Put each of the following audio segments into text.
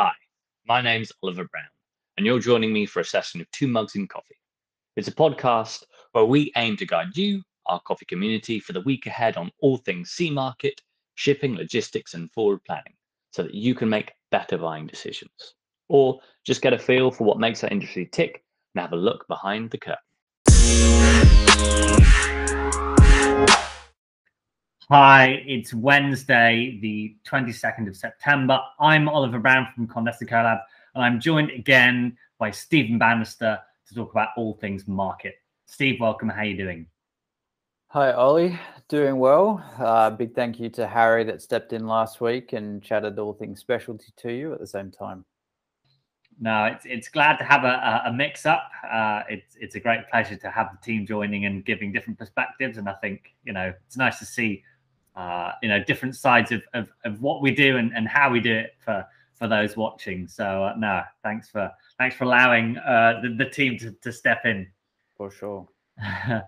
Hi, my name's Oliver Brown, and you're joining me for a session of Two Mugs in Coffee. It's a podcast where we aim to guide you, our coffee community, for the week ahead on all things C market, shipping, logistics, and forward planning so that you can make better buying decisions. Or just get a feel for what makes our industry tick and have a look behind the curtain. Hi, it's Wednesday, the 22nd of September. I'm Oliver Brown from Condesa Co.Lab, and I'm joined again by Stephen Bannister to talk about all things market. Steve, welcome. How are you doing? Hi, Ollie. Doing well. Uh, big thank you to Harry that stepped in last week and chatted all things specialty to you at the same time. No, it's it's glad to have a, a mix up. Uh, it's it's a great pleasure to have the team joining and giving different perspectives, and I think you know it's nice to see uh, you know different sides of, of, of what we do and, and how we do it for for those watching. So uh, no, thanks for thanks for allowing uh, the, the team to, to step in. For sure.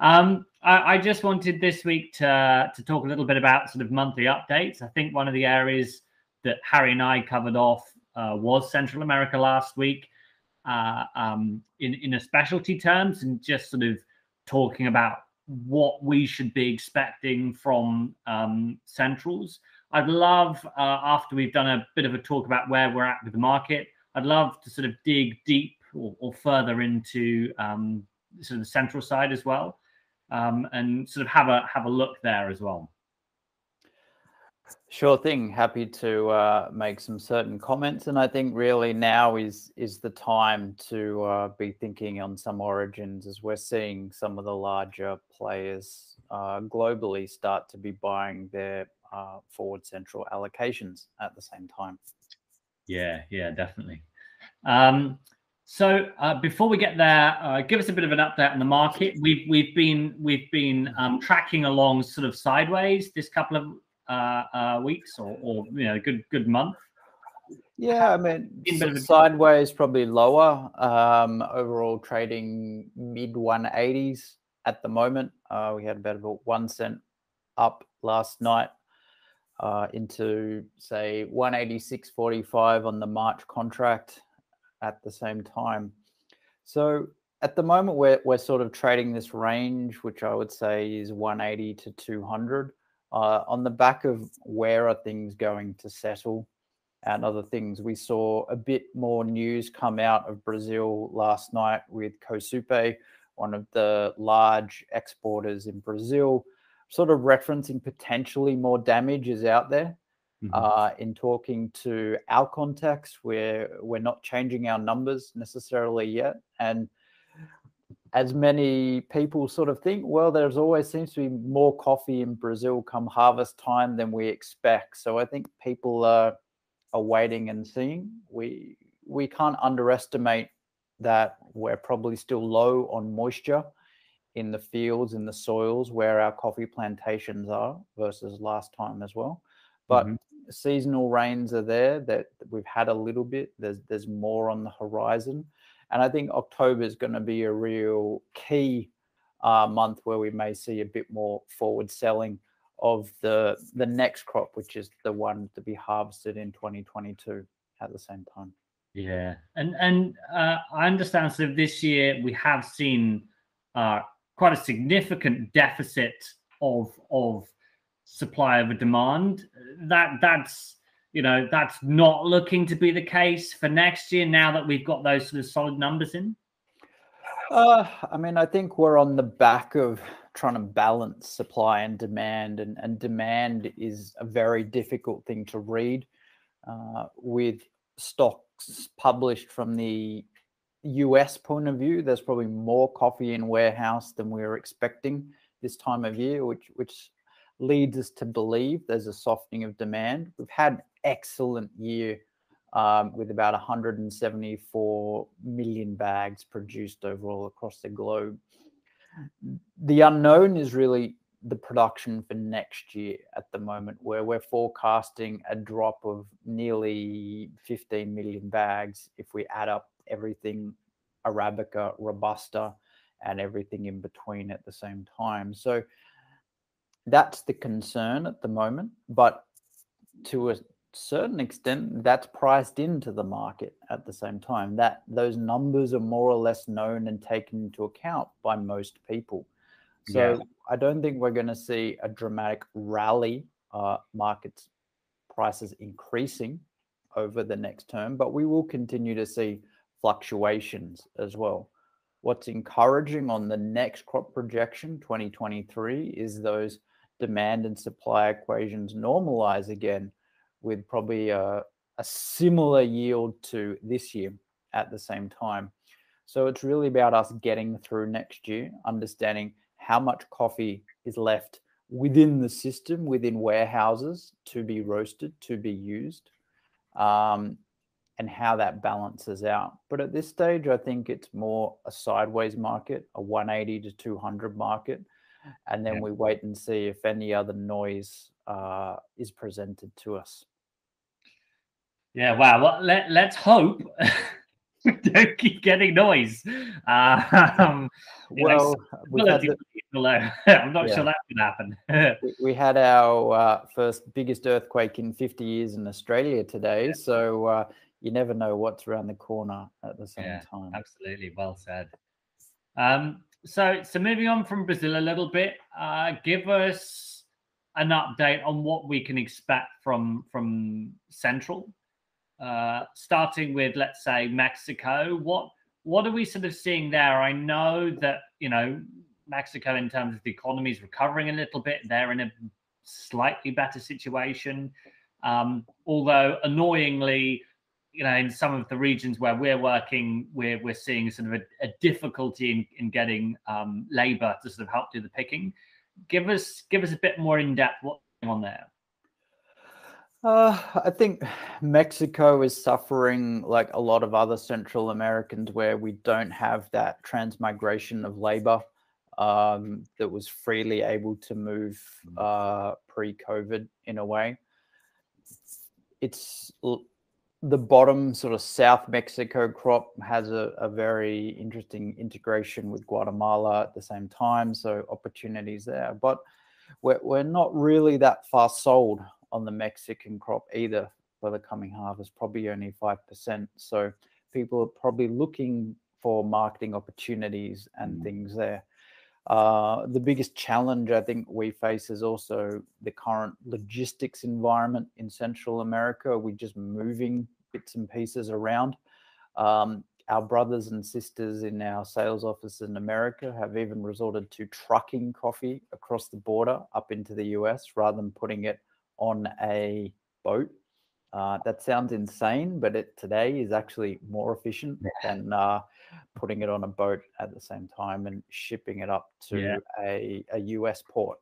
um, I, I, just wanted this week to to talk a little bit about sort of monthly updates. I think one of the areas that Harry and I covered off uh, was Central America last week. Uh, um, in in a specialty terms, and just sort of talking about what we should be expecting from um, centrals. I'd love, uh, after we've done a bit of a talk about where we're at with the market, I'd love to sort of dig deep or, or further into um, sort of the central side as well, um, and sort of have a have a look there as well. Sure thing. Happy to uh, make some certain comments, and I think really now is is the time to uh, be thinking on some origins, as we're seeing some of the larger players uh, globally start to be buying their uh, forward central allocations at the same time. Yeah, yeah, definitely. Um, so uh, before we get there, uh, give us a bit of an update on the market. We've we've been we've been um, tracking along sort of sideways this couple of uh, uh, weeks or, or you know, good good month? Yeah, I mean, sideways probably lower. Um, overall trading mid 180s at the moment. Uh, we had about a one cent up last night uh, into say 186.45 on the March contract at the same time. So at the moment, we're we're sort of trading this range, which I would say is 180 to 200 uh, on the back of where are things going to settle and other things. We saw a bit more news come out of Brazil last night with Cooxupé, one of the large exporters in Brazil, sort of referencing potentially more damage is out there. Mm-hmm. Uh, in talking to our contacts, where we're not changing our numbers necessarily yet, and as many people sort of think, well, there's always seems to be more coffee in Brazil come harvest time than we expect. So I think people are, are waiting and seeing. We we can't underestimate that we're probably still low on moisture in the fields in the soils where our coffee plantations are versus last time as well. But mm-hmm. seasonal rains are there that we've had a little bit. There's there's more on the horizon. And I think October is going to be a real key uh, month where we may see a bit more forward selling of the the next crop, which is the one to be harvested in 2022 at the same time. Yeah, and and uh, I understand. So this year we have seen uh, quite a significant deficit of of supply over demand. That that's you know that's not looking to be the case for next year now that we've got those sort of solid numbers in? Uh, i mean i think we're on the back of trying to balance supply and demand and, and demand is a very difficult thing to read uh, with stocks published from the us point of view. There's probably more coffee in warehouse than we were expecting this time of year which which leads us to believe there's a softening of demand. We've had an excellent year um, with about 174 million bags produced overall across the globe. The unknown is really the production for next year at the moment, where we're forecasting a drop of nearly 15 million bags if we add up everything Arabica, Robusta, and everything in between at the same time. So that's the concern at the moment. But to a certain extent, that's priced into the market at the same time. That those numbers are more or less known and taken into account by most people. So yeah. I don't think we're going to see a dramatic rally uh, markets prices increasing over the next term, but we will continue to see fluctuations as well. What's encouraging on the next crop projection, 2023, is those demand and supply equations normalize again with probably a, a similar yield to this year at the same time. So it's really about us getting through next year, understanding how much coffee is left within the system, within warehouses to be roasted, to be used, um, and how that balances out. But at this stage, I think it's more a sideways market, a 180 to 200 market. And then yeah. we wait and see if any other noise uh, is presented to us. Yeah, wow. Well, let, let's hope don't keep getting noise. Um, well, know, the, I'm not yeah. sure that could happen. we, we, had our uh, first biggest earthquake in 50 years in Australia today, yeah. so uh, you never know what's around the corner at the same yeah, time. Absolutely, well said. Um, so, so moving on from Brazil a little bit, uh, give us an update on what we can expect from from Central uh, starting with let's say Mexico, what what are we sort of seeing there? I know that you know Mexico in terms of the economy is recovering a little bit. They're in a slightly better situation, um, although annoyingly, you know, in some of the regions where we're working, we're we're seeing sort of a, a difficulty in, in getting um, labour to sort of help do the picking. Give us give us a bit more in depth what's going on there. Uh, I think Mexico is suffering like a lot of other Central Americans where we don't have that transmigration of labor um, that was freely able to move mm. uh, pre COVID in a way. It's the bottom sort of South Mexico crop has a, a very interesting integration with Guatemala at the same time. So opportunities there. But we're, we're not really that far sold on the Mexican crop either for the coming harvest, probably only 5%. So people are probably looking for marketing opportunities and mm. things there. Uh, the biggest challenge I think we face is also the current logistics environment in Central America. We're just moving bits and pieces around. Um, our brothers and sisters in our sales office in America have even resorted to trucking coffee across the border up into the US rather than putting it on a boat. Uh, that sounds insane, but it today is actually more efficient than uh, putting it on a boat at the same time and shipping it up to yeah. a, a US port.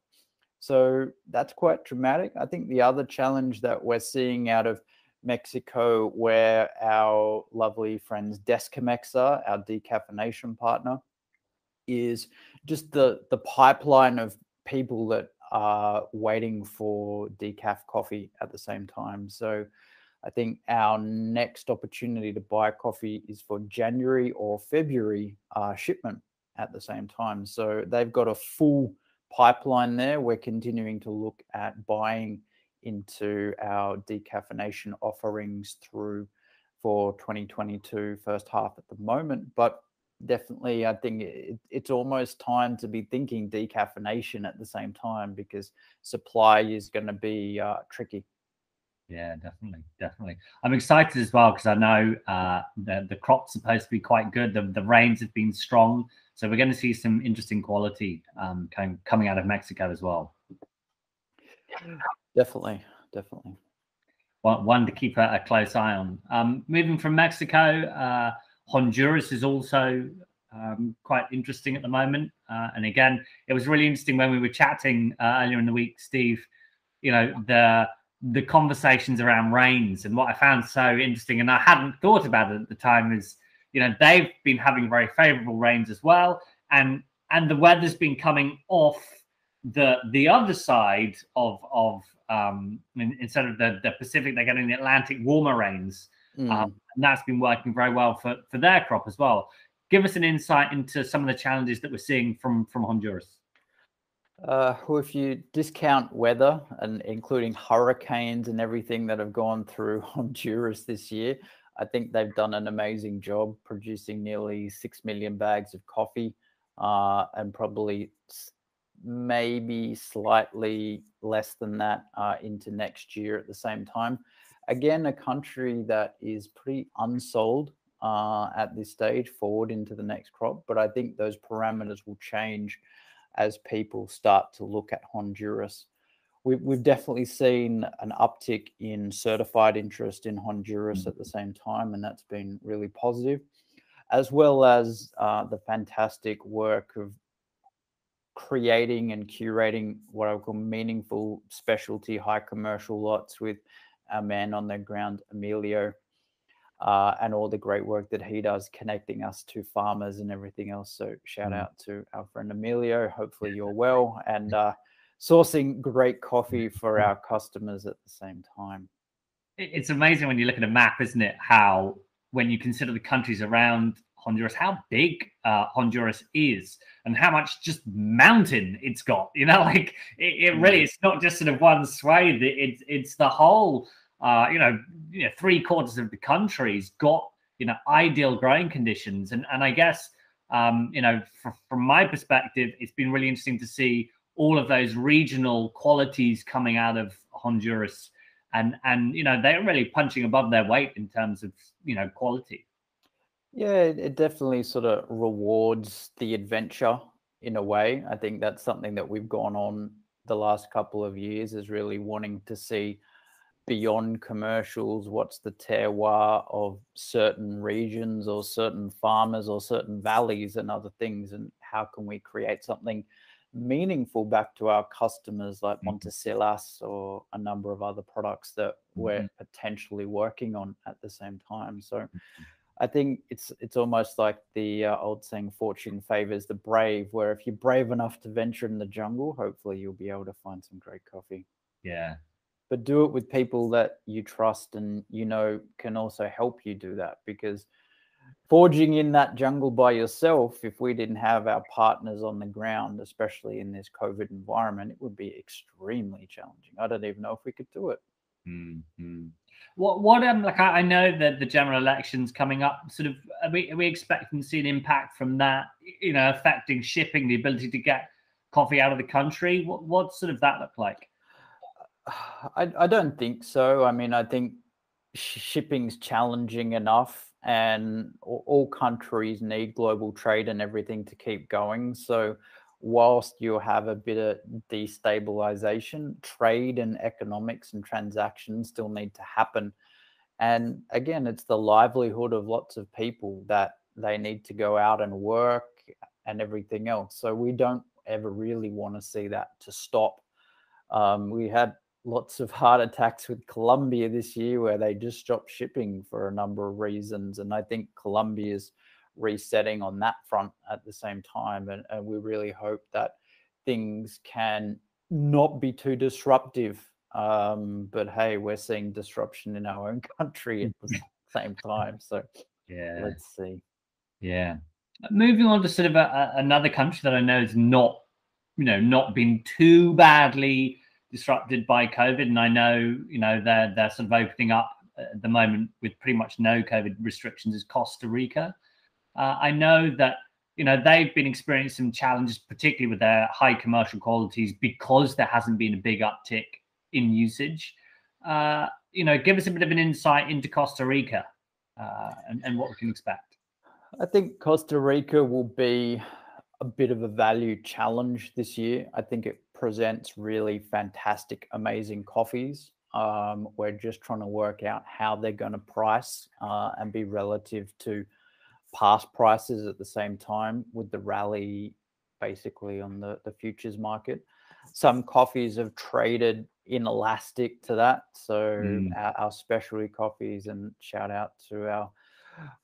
So that's quite dramatic. I think the other challenge that we're seeing out of Mexico, where our lovely friends Descamex are, our decaffeination partner, is just the the pipeline of people that are waiting for decaf coffee at the same time. So I think our next opportunity to buy coffee is for January or February uh, shipment at the same time. So they've got a full pipeline there. We're continuing to look at buying into our decaffeination offerings through for 2022 first half at the moment. But definitely i think it, it's almost time to be thinking decaffeination at the same time because supply is going to be uh, tricky. Yeah definitely definitely. I'm excited as well because i know uh, the, the crop's supposed to be quite good. The, the rains have been strong. So we're going to see some interesting quality um, coming, coming out of mexico as well definitely definitely one, to keep a, a close eye on um, moving from mexico uh, Honduras is also um, quite interesting at the moment. Uh, and again, it was really interesting when we were chatting uh, earlier in the week, Steve. You know the the conversations around rains and what I found so interesting, and I hadn't thought about it at the time is you know they've been having very favourable rains as well, and and the weather's been coming off the the other side of of um, instead of the the Pacific, they're getting the Atlantic warmer rains. Mm. Um, and that's been working very well for, for their crop as well. Give us an insight into some of the challenges that we're seeing from, from Honduras. Uh, well, if you discount weather and including hurricanes and everything that have gone through Honduras this year, I think they've done an amazing job producing nearly six million bags of coffee uh, and probably maybe slightly less than that uh, into next year at the same time. Again, a country that is pretty unsold uh, at this stage forward into the next crop, but I think those parameters will change as people start to look at Honduras. We've, we've definitely seen an uptick in certified interest in Honduras mm-hmm. at the same time, and that's been really positive, as well as uh, the fantastic work of creating and curating what I call meaningful specialty high commercial lots with a man on the ground, Emilio, uh, and all the great work that he does connecting us to farmers and everything else. So shout mm. out to our friend Emilio. Hopefully you're well and uh, sourcing great coffee for our customers at the same time. It's amazing when you look at a map, isn't it? How when you consider the countries around Honduras, how big uh, Honduras is, and how much just mountain it's got. You know, like it, it really, mm. it's not just sort of one swathe. It, it's it's the whole. Uh, you know, you know, three quarters of the country's got you know ideal growing conditions, and and I guess um, you know, from my perspective, it's been really interesting to see all of those regional qualities coming out of Honduras, and and you know they're really punching above their weight in terms of you know quality. Yeah, it definitely sort of rewards the adventure in a way. I think that's something that we've gone on the last couple of years is really wanting to see beyond commercials what's the terroir of certain regions or certain farmers or certain valleys and other things and how can we create something meaningful back to our customers like mm-hmm. Montesilas or a number of other products that we're mm-hmm. potentially working on at the same time so mm-hmm. I think it's it's almost like the uh, old saying, "Fortune favors the brave." Where if you're brave enough to venture in the jungle, hopefully you'll be able to find some great coffee. Yeah, but do it with people that you trust and you know can also help you do that. Because forging in that jungle by yourself, if we didn't have our partners on the ground, especially in this COVID environment, it would be extremely challenging. I don't even know if we could do it. Mm-hmm. What what um like I, I, know that the general elections coming up. Sort of are we are we expecting to see an impact from that? You know, affecting shipping, the ability to get coffee out of the country. What what sort of that look like? I I don't think so. I mean, I think shipping's challenging enough, and all, all countries need global trade and everything to keep going. So whilst you have a bit of destabilization, trade and economics and transactions still need to happen. And again, it's the livelihood of lots of people that they need to go out and work and everything else. So we don't ever really want to see that to stop. Um, we had lots of heart attacks with Colombia this year where they just stopped shipping for a number of reasons. And I think Colombia's resetting on that front at the same time. And, and we really hope that things can not be too disruptive. Um, but hey, we're seeing disruption in our own country at the same time. So yeah, let's see. Yeah. Moving on to sort of a, a, another country that I know is not, you know, not been too badly disrupted by COVID, and I know, you know, they're they're sort of opening up at the moment with pretty much no COVID restrictions. Is Costa Rica? Uh, I know that you know they've been experiencing some challenges, particularly with their high commercial qualities, because there hasn't been a big uptick in usage. Uh, you know, give us a bit of an insight into Costa Rica uh, and, and what we can expect. I think Costa Rica will be a bit of a value challenge this year. I think it presents really fantastic, amazing coffees. Um, we're just trying to work out how they're going to price uh, and be relative to past prices at the same time with the rally basically on the, the futures market. Some coffees have traded inelastic to that. So mm. our, our, specialty coffees and shout out to our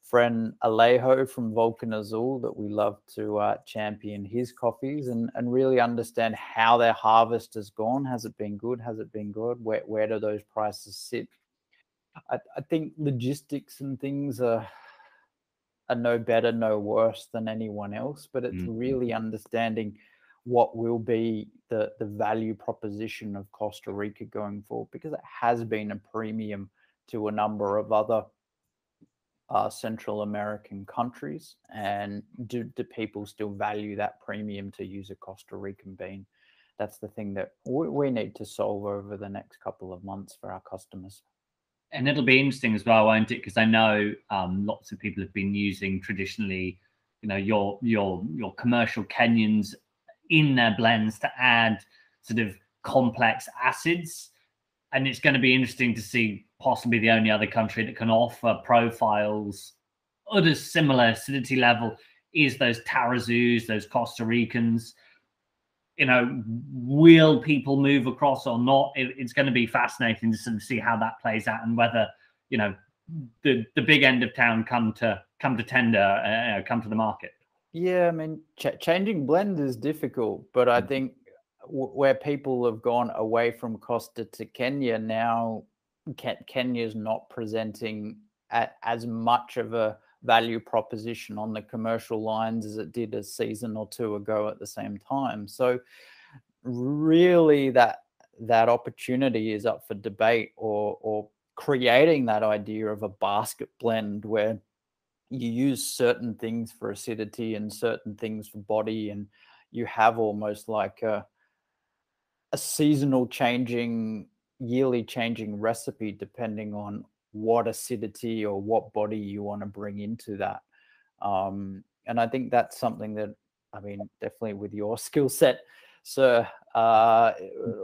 friend Alejo from Volcan Azul that we love to uh, champion his coffees and, and really understand how their harvest has gone. Has it been good? Has it been good? Where, where do those prices sit? I, I think logistics and things are are no better, no worse than anyone else, but it's mm-hmm. really understanding what will be the the value proposition of Costa Rica going forward because it has been a premium to a number of other uh, Central American countries, and do, do people still value that premium to use a Costa Rican bean? That's the thing that we, we need to solve over the next couple of months for our customers. And it'll be interesting as well, won't it? Because I know um, lots of people have been using traditionally, you know, your your your commercial Kenyans in their blends to add sort of complex acids, and it's going to be interesting to see possibly the only other country that can offer profiles at a similar acidity level is those Tarrazus, those Costa Ricans. You know, will people move across or not? It, it's going to be fascinating to sort of see how that plays out and whether you know the the big end of town come to come to tender, uh, come to the market. Yeah, I mean, ch- changing blend is difficult, but I mm. think w- where people have gone away from Costa to Kenya now, Kenya is not presenting as much of a value proposition on the commercial lines as it did a season or two ago at the same time. So really that that opportunity is up for debate or or creating that idea of a basket blend where you use certain things for acidity and certain things for body and you have almost like a a seasonal changing yearly changing recipe depending on what acidity or what body you want to bring into that. Um, and I think that's something that, I mean, definitely with your skill set, sir, uh,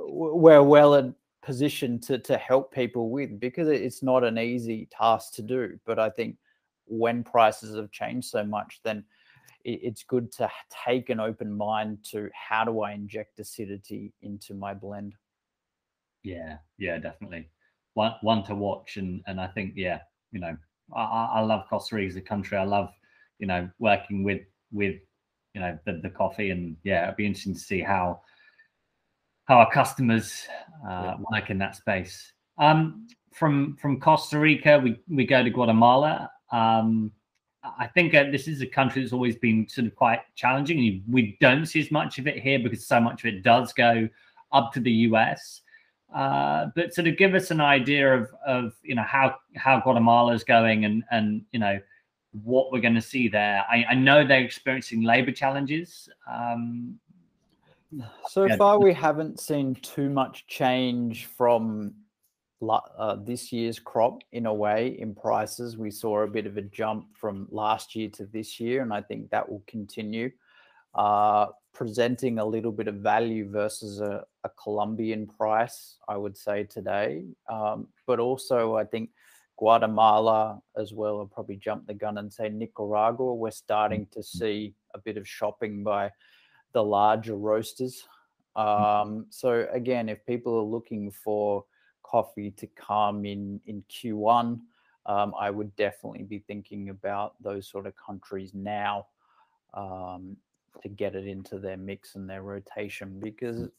we're well positioned to, to help people with because it's not an easy task to do. But I think when prices have changed so much, then it's good to take an open mind to how do I inject acidity into my blend. Yeah, yeah, definitely. One one to watch, and and I think yeah, you know, I, I love Costa Rica as a country. I love you know working with with you know the, the coffee, and yeah, it'd be interesting to see how how our customers uh, yeah. work in that space. Um, from from Costa Rica, we we go to Guatemala. Um, I think uh, this is a country that's always been sort of quite challenging. We don't see as much of it here because so much of it does go up to the US. Uh, but sort of give us an idea of of you know how how Guatemala is going and and you know what we're going to see there. I, I know they're experiencing labor challenges. Um, so yeah. far, we haven't seen too much change from uh, this year's crop in a way in prices. We saw a bit of a jump from last year to this year, and I think that will continue. Uh, presenting a little bit of value versus a, a Colombian price, I would say today. Um, but also, I think Guatemala as well. I'll probably jump the gun and say Nicaragua. We're starting to mm-hmm. see a bit of shopping by the larger roasters. Mm-hmm. Um, so again, if people are looking for coffee to come in in Q1, um, I would definitely be thinking about those sort of countries now. Um, to get it into their mix and their rotation because mm.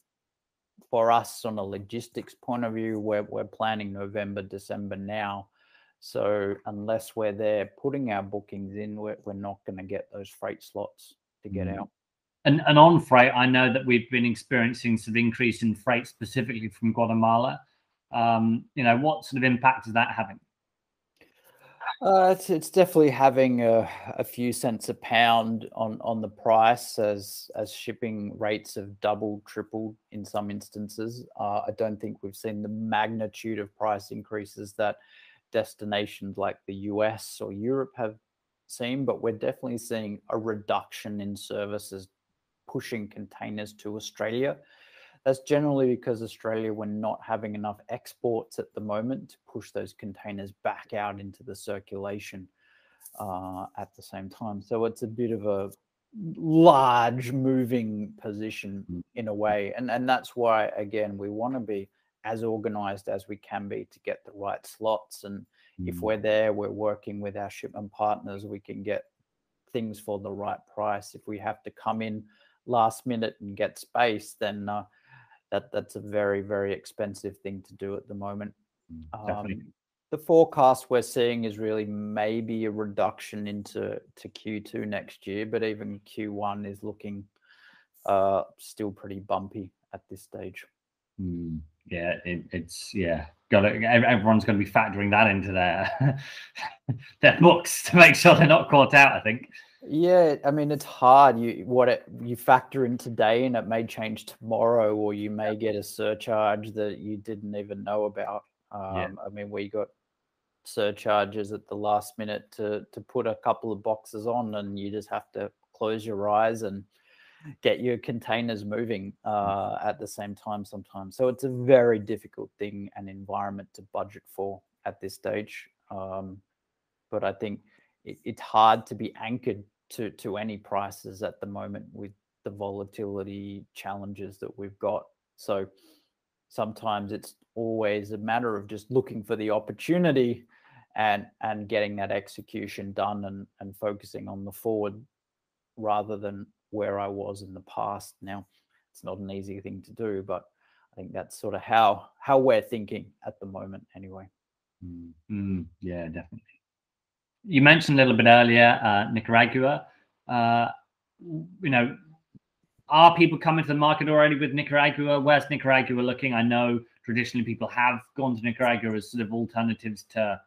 For us on a logistics point of view we're, we're planning november december now. So unless we're there putting our bookings in we're, we're not going to get those freight slots to get mm. out. And, and on freight i know that we've been experiencing some increase in freight specifically from guatemala. Um, you know what sort of impact is that having uh, it's it's definitely having a, a few cents a pound on on the price as as shipping rates have doubled, tripled in some instances. Uh, I don't think we've seen the magnitude of price increases that destinations like the US or Europe have seen, but we're definitely seeing a reduction in services pushing containers to Australia that's generally because Australia, we're not having enough exports at the moment to push those containers back out into the circulation uh, at the same time. So it's a bit of a large moving position mm. in a way. And, and that's why, again, we want to be as organized as we can be to get the right slots. And mm. if we're there, we're working with our shipment partners, we can get things for the right price. If we have to come in last minute and get space, then uh, that that's a very very expensive thing to do at the moment. Mm, um, the forecast we're seeing is really maybe a reduction into to Q2 next year, but even Q1 is looking uh, still pretty bumpy at this stage. Mm, yeah, it, it's yeah. Got to, everyone's going to be factoring that into their their books to make sure they're not caught out. I think. Yeah, I mean it's hard. You what it you factor in today, and it may change tomorrow, or you may get a surcharge that you didn't even know about. Um, yeah. I mean, we got surcharges at the last minute to to put a couple of boxes on, and you just have to close your eyes and get your containers moving mm. uh, at the same time sometimes. So it's a very difficult thing and environment to budget for at this stage. Um, but I think it, it's hard to be anchored to to any prices at the moment with the volatility challenges that we've got. So sometimes it's always a matter of just looking for the opportunity and and getting that execution done and and focusing on the forward rather than where I was in the past. Now, it's not an easy thing to do, but I think that's sort of how how we're thinking at the moment, anyway. Mm, mm, yeah, definitely. You mentioned a little bit earlier uh, Nicaragua. Uh, you know, are people coming to the market already with Nicaragua? Where's Nicaragua looking? I know traditionally people have gone to Nicaragua as sort of alternatives to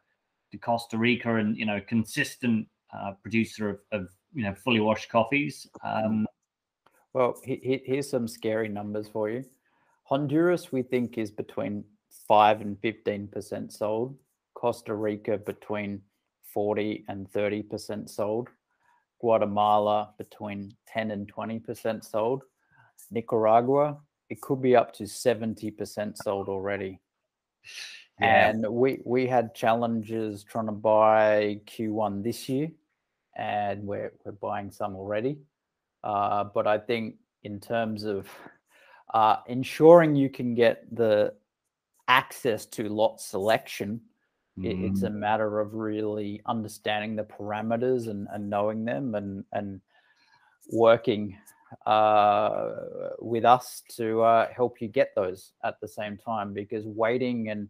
to Costa Rica and you know consistent uh, producer of, of you know fully washed coffees. Um, well, he, here's some scary numbers for you. Honduras, we think, is between five and fifteen percent sold. Costa Rica between forty and thirty percent sold. Guatemala between ten and twenty percent sold. Nicaragua, it could be up to seventy percent sold already. Yeah. And we we had challenges trying to buy Q1 this year and we're we're buying some already. Uh, but I think in terms of uh, ensuring you can get the access to lot selection, mm. it's a mm. matter of really understanding the parameters and, and knowing them and and working uh, with us to uh, help you get those at the same time because waiting and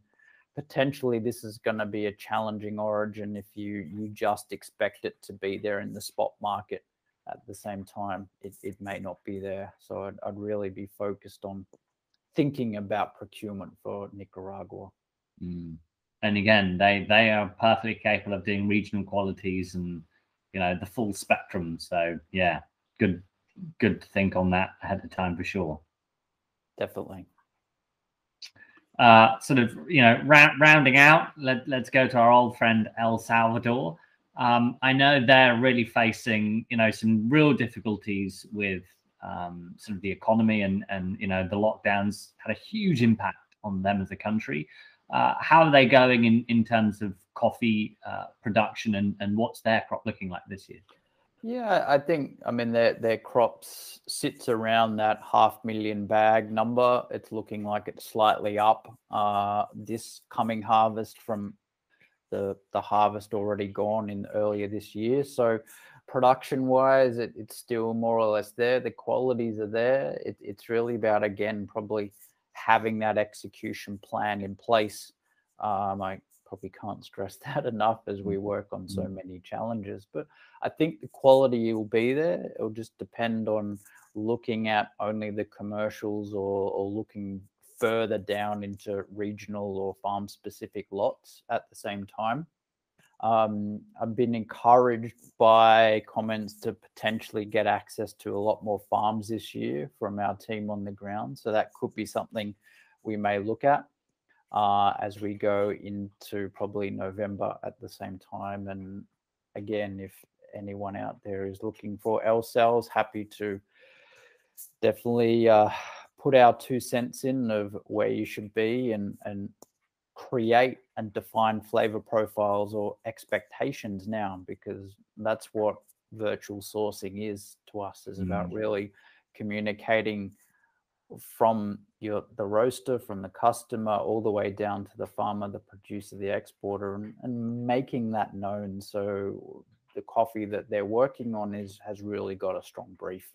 potentially this is going to be a challenging origin if you you just expect it to be there in the spot market at the same time it, it may not be there so I'd, I'd really be focused on thinking about procurement for nicaragua mm. And again they they are perfectly capable of doing regional qualities and you know the full spectrum so yeah good good to think on that ahead of time for sure definitely uh, sort of, you know, ra- rounding out, let, let's go to our old friend El Salvador. Um, I know they're really facing, you know, some real difficulties with um, sort of the economy and, and, you know, the lockdowns had a huge impact on them as a country. Uh, how are they going in, in terms of coffee uh, production and, and what's their crop looking like this year? Yeah, I think I mean their their crops sits around that half million bag number. It's looking like it's slightly up uh, this coming harvest from the the harvest already gone in earlier this year. So production wise, it, it's still more or less there. The qualities are there. It, it's really about again probably having that execution plan in place. Um, I probably can't stress that enough as we mm-hmm. work on so mm-hmm. many challenges. But I think the quality will be there. It'll just depend on looking at only the commercials or, or looking further down into regional or farm specific lots at the same time. Um, I've been encouraged by comments to potentially get access to a lot more farms this year from our team on the ground. So that could be something we may look at uh, as we go into probably November at the same time. And again, if anyone out there is looking for L cells, happy to definitely uh, put our two cents in of where you should be and and create and define flavor profiles or expectations now because that's what virtual sourcing is to us is about mm. really communicating from your the roaster, from the customer, all the way down to the farmer, the producer, the exporter, and, and making that known. So the coffee that they're working on is has really got a strong brief.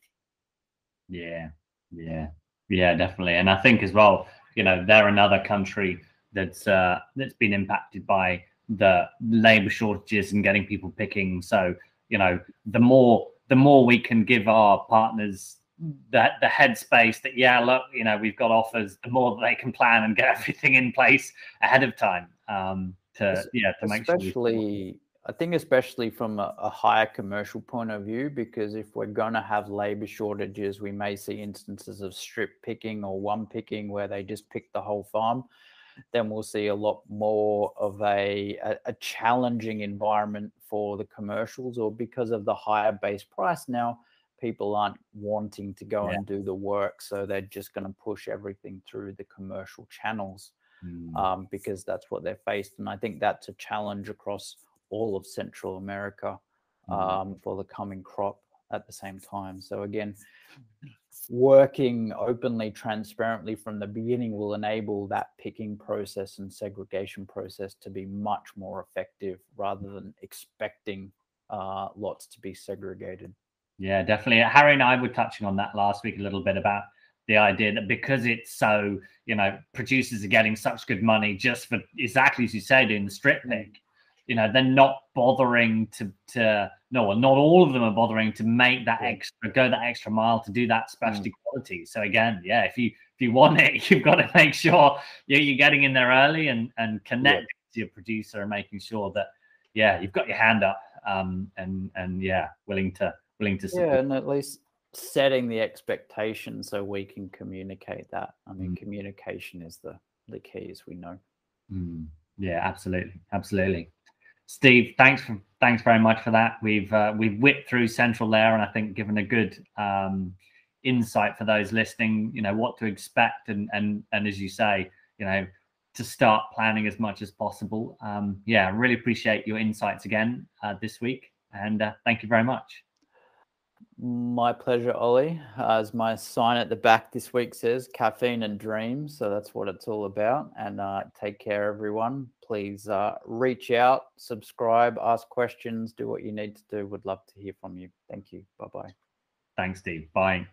Yeah, yeah, yeah, definitely. And I think as well, you know, they're another country that's uh, that's been impacted by the labor shortages and getting people picking. So you know, the more the more we can give our partners the the headspace that yeah, look, you know, we've got offers. The more that they can plan and get everything in place ahead of time um, to yeah to make especially, sure. I think especially from a, a, higher commercial point of view, because if we're going to have labor shortages, we may see instances of strip picking or one picking where they just pick the whole farm. Then we'll see a lot more of a, a, a challenging environment for the commercials, or because of the higher base price now, people aren't wanting to go yeah. and do the work, so they're just going to push everything through the commercial channels mm. um, because that's what they're faced. And I think that's a challenge across all of Central America mm. um, for the coming crop at the same time. So again, working openly, transparently from the beginning will enable that picking process and segregation process to be much more effective rather than expecting uh, lots to be segregated. Yeah, definitely. Harry and I were touching on that last week a little bit about the idea that because it's so, you know, producers are getting such good money just for exactly as you say, doing the strip mm. pick, you know, they're not bothering to to no, not all of them are bothering to make that extra, go that extra mile to do that specialty mm. quality. So again, yeah, if you if you want it, you've got to make sure you're, you're getting in there early and and connect yeah. to your producer and making sure that yeah, you've got your hand up um and and yeah, willing to willing to support. Yeah, and at least setting the expectation so we can communicate that. I mean, mm. communication is the the key, as we know. Mm. Yeah, absolutely, absolutely. Steve, thanks for thanks very much for that. We've uh, we've whipped through Central there, and I think given a good um, insight for those listening. You know what to expect, and and and as you say, you know to start planning as much as possible. Um, yeah, really appreciate your insights again uh, this week, and uh, thank you very much. My pleasure, Ollie. As my sign at the back this week says, caffeine and dreams. So that's what it's all about. And uh, take care, everyone. Please uh, reach out, subscribe, ask questions, do what you need to do. Would love to hear from you. Thank you. Bye bye. Thanks, Steve. Bye.